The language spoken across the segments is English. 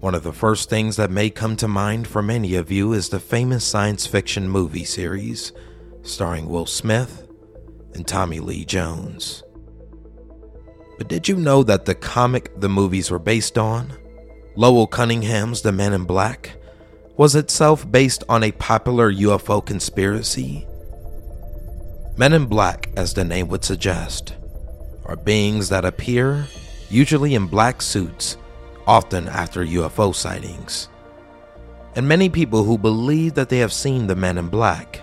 one of the first things that may come to mind for many of you is the famous science fiction movie series starring Will Smith and Tommy Lee Jones. But did you know that the comic the movies were based on, Lowell Cunningham's The Men in Black, was itself based on a popular UFO conspiracy? Men in Black, as the name would suggest, are beings that appear, usually in black suits, often after UFO sightings. And many people who believe that they have seen the men in black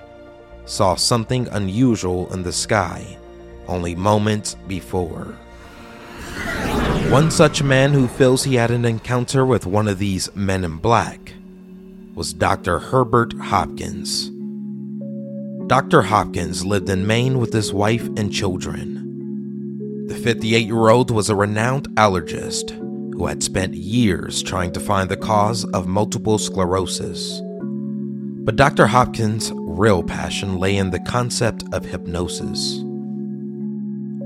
saw something unusual in the sky only moments before. One such man who feels he had an encounter with one of these men in black was Dr. Herbert Hopkins. Dr. Hopkins lived in Maine with his wife and children. The 58 year old was a renowned allergist who had spent years trying to find the cause of multiple sclerosis. But Dr. Hopkins' real passion lay in the concept of hypnosis.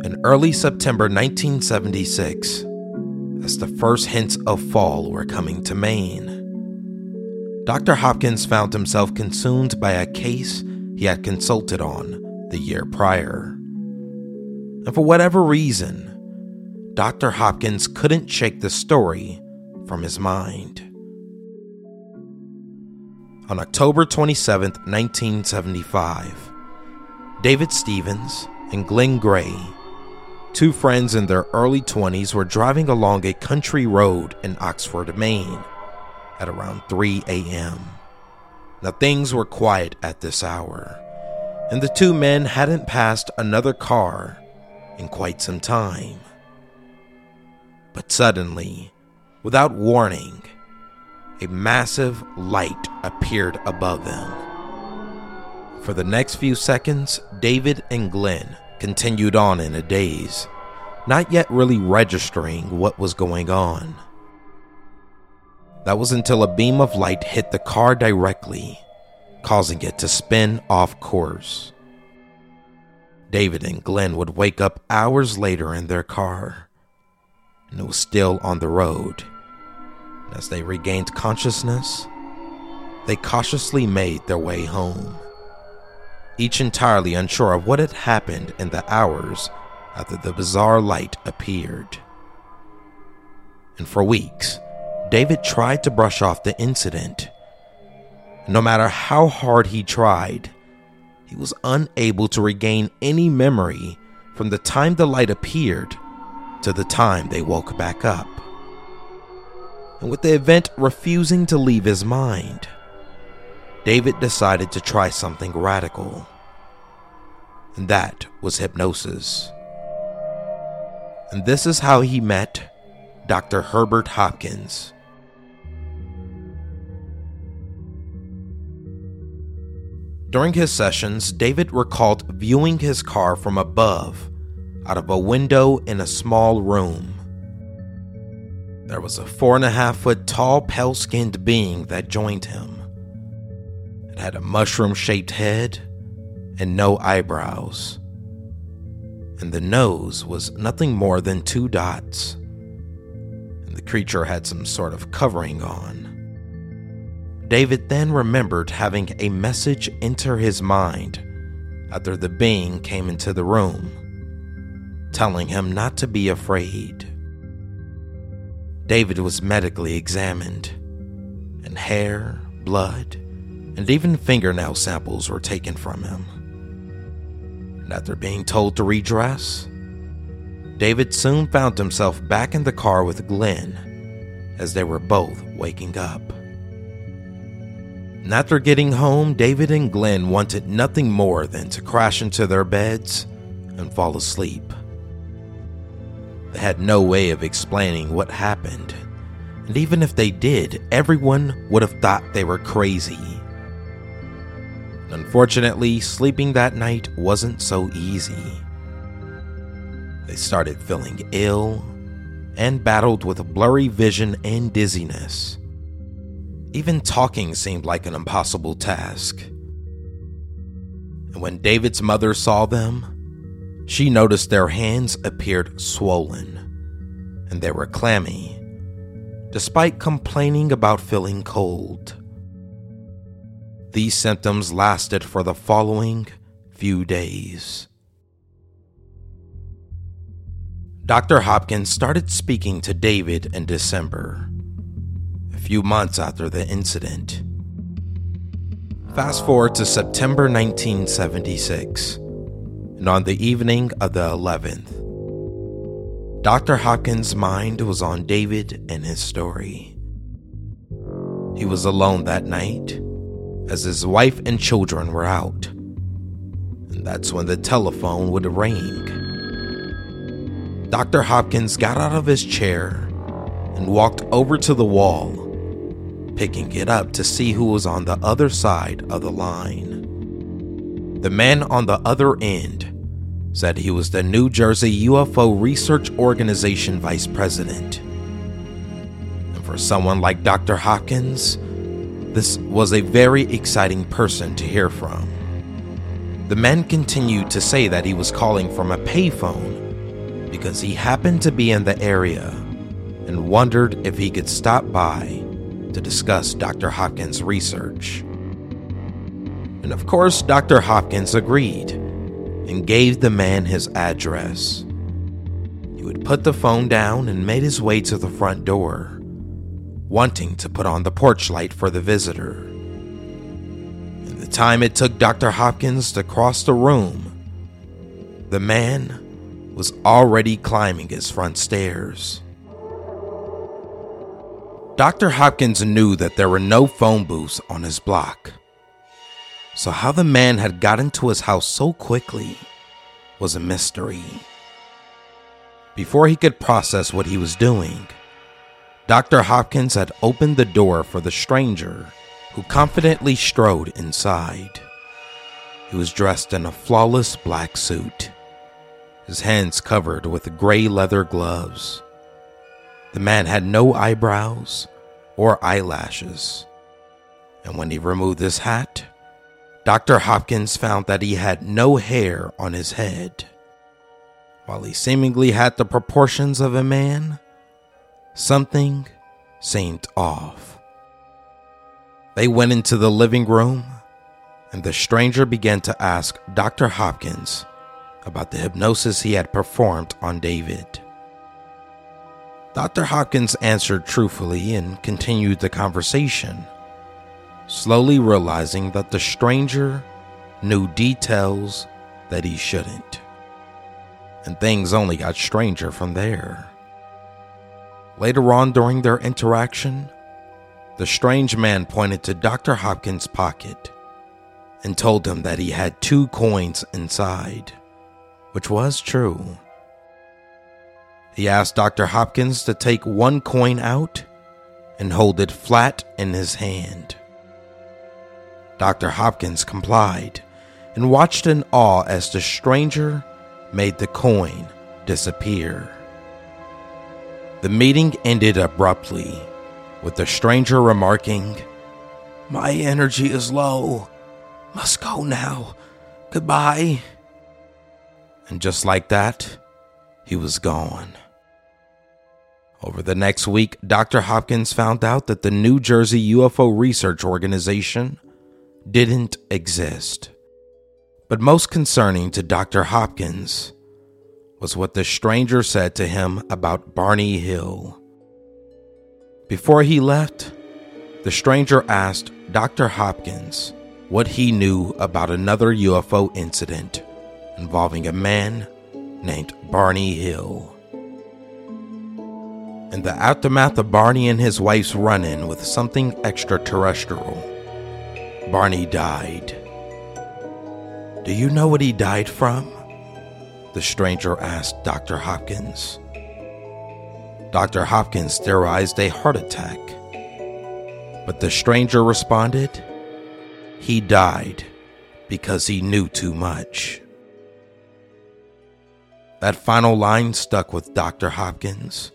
In early September 1976, as the first hints of fall were coming to Maine, Dr. Hopkins found himself consumed by a case he had consulted on the year prior. And for whatever reason, Dr. Hopkins couldn't shake the story from his mind. On October 27, 1975, David Stephens and Glenn Gray, two friends in their early 20s, were driving along a country road in Oxford, Maine at around 3 a.m. Now, things were quiet at this hour, and the two men hadn't passed another car in quite some time. But suddenly, without warning, a massive light appeared above them. For the next few seconds, David and Glenn continued on in a daze, not yet really registering what was going on. That was until a beam of light hit the car directly, causing it to spin off course. David and Glenn would wake up hours later in their car and was still on the road. As they regained consciousness, they cautiously made their way home, each entirely unsure of what had happened in the hours after the bizarre light appeared. And for weeks, David tried to brush off the incident. No matter how hard he tried, he was unable to regain any memory from the time the light appeared to the time they woke back up. And with the event refusing to leave his mind, David decided to try something radical. And that was hypnosis. And this is how he met Dr. Herbert Hopkins. During his sessions, David recalled viewing his car from above out of a window in a small room. There was a four and a half foot tall, pale skinned being that joined him. It had a mushroom shaped head and no eyebrows. And the nose was nothing more than two dots. And the creature had some sort of covering on. David then remembered having a message enter his mind after the being came into the room telling him not to be afraid. David was medically examined, and hair, blood, and even fingernail samples were taken from him. And after being told to redress, David soon found himself back in the car with Glenn as they were both waking up. And after getting home, David and Glenn wanted nothing more than to crash into their beds and fall asleep. They had no way of explaining what happened, and even if they did, everyone would have thought they were crazy. Unfortunately, sleeping that night wasn't so easy. They started feeling ill and battled with blurry vision and dizziness. Even talking seemed like an impossible task. And when David's mother saw them, she noticed their hands appeared swollen and they were clammy, despite complaining about feeling cold. These symptoms lasted for the following few days. Dr. Hopkins started speaking to David in December, a few months after the incident. Fast forward to September 1976, and on the evening of the 11th, Dr. Hopkins' mind was on David and his story. He was alone that night as his wife and children were out, and that's when the telephone would ring. Dr. Hopkins got out of his chair and walked over to the wall, picking it up to see who was on the other side of the line. The man on the other end said he was the New Jersey UFO Research Organization vice president. And for someone like Dr. Hopkins, this was a very exciting person to hear from. The man continued to say that he was calling from a payphone because he happened to be in the area and wondered if he could stop by to discuss Dr. Hopkins' research. And of course, Dr. Hopkins agreed and gave the man his address. He would put the phone down and made his way to the front door, wanting to put on the porch light for the visitor. In the time it took Dr. Hopkins to cross the room, the man was already climbing his front stairs. Dr. Hopkins knew that there were no phone booths on his block. So, how the man had got into his house so quickly was a mystery. Before he could process what he was doing, Dr. Hopkins had opened the door for the stranger who confidently strode inside. He was dressed in a flawless black suit his hands covered with gray leather gloves. The man had no eyebrows or eyelashes, and when he removed his hat, Dr. Hopkins found that he had no hair on his head. While he seemingly had the proportions of a man, something seemed off. They went into the living room, and the stranger began to ask Dr. Hopkins about the hypnosis he had performed on David. Dr. Hopkins answered truthfully and continued the conversation, slowly realizing that the stranger knew details that he shouldn't. And things only got stranger from there. Later on during their interaction, the strange man pointed to Dr. Hopkins' pocket and told him that he had two coins inside which was true. He asked Dr. Hopkins to take one coin out and hold it flat in his hand. Dr. Hopkins complied and watched in awe as the stranger made the coin disappear. The meeting ended abruptly, with the stranger remarking, My energy is low. Must go now. Goodbye. And just like that, he was gone. Over the next week, Dr. Hopkins found out that the New Jersey UFO Research Organization didn't exist. But most concerning to Dr. Hopkins was what the stranger said to him about Barney Hill. Before he left, the stranger asked Dr. Hopkins what he knew about another UFO incident involving a man named Barney Hill. In the aftermath of Barney and his wife's run in with something extraterrestrial, Barney died. Do you know what he died from? The stranger asked Dr. Hopkins. Dr. Hopkins theorized a heart attack. But the stranger responded, he died because he knew too much. That final line stuck with Dr. Hopkins,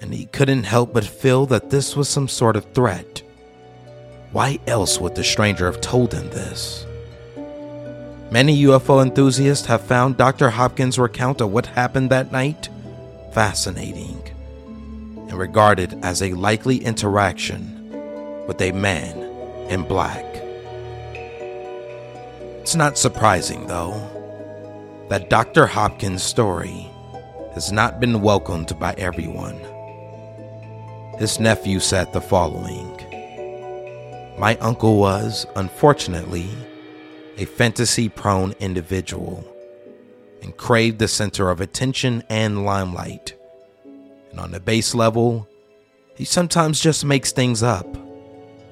and he couldn't help but feel that this was some sort of threat. Why else would the stranger have told him this? Many UFO enthusiasts have found Dr. Hopkins' recount of what happened that night fascinating and regarded as a likely interaction with a man in black. It's not surprising, though, that Dr. Hopkins' story has not been welcomed by everyone. His nephew said the following My uncle was, unfortunately, a fantasy prone individual and craved the center of attention and limelight. And on the base level, he sometimes just makes things up,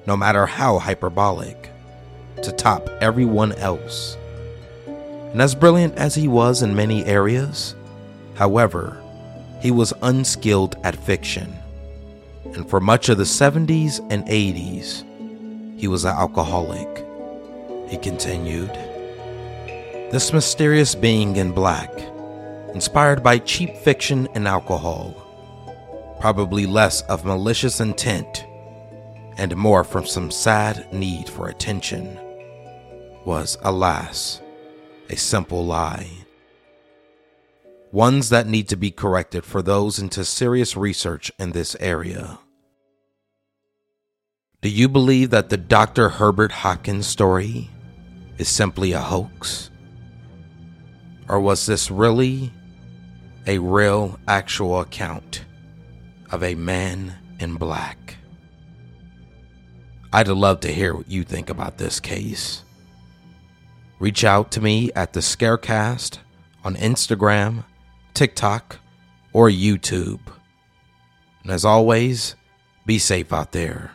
no matter how hyperbolic to top everyone else. And as brilliant as he was in many areas, however, he was unskilled at fiction. And for much of the 70s and 80s, he was an alcoholic. He continued. This mysterious being in black, inspired by cheap fiction and alcohol, probably less of malicious intent and more from some sad need for attention was, alas, a simple lie. Ones that need to be corrected for those into serious research in this area. Do you believe that the Dr. Herbert Hopkins story is simply a hoax? Or was this really a real, actual account of a man in black? I'd love to hear what you think about this case reach out to me at the Scarecast on Instagram, TikTok, or YouTube. And as always, be safe out there.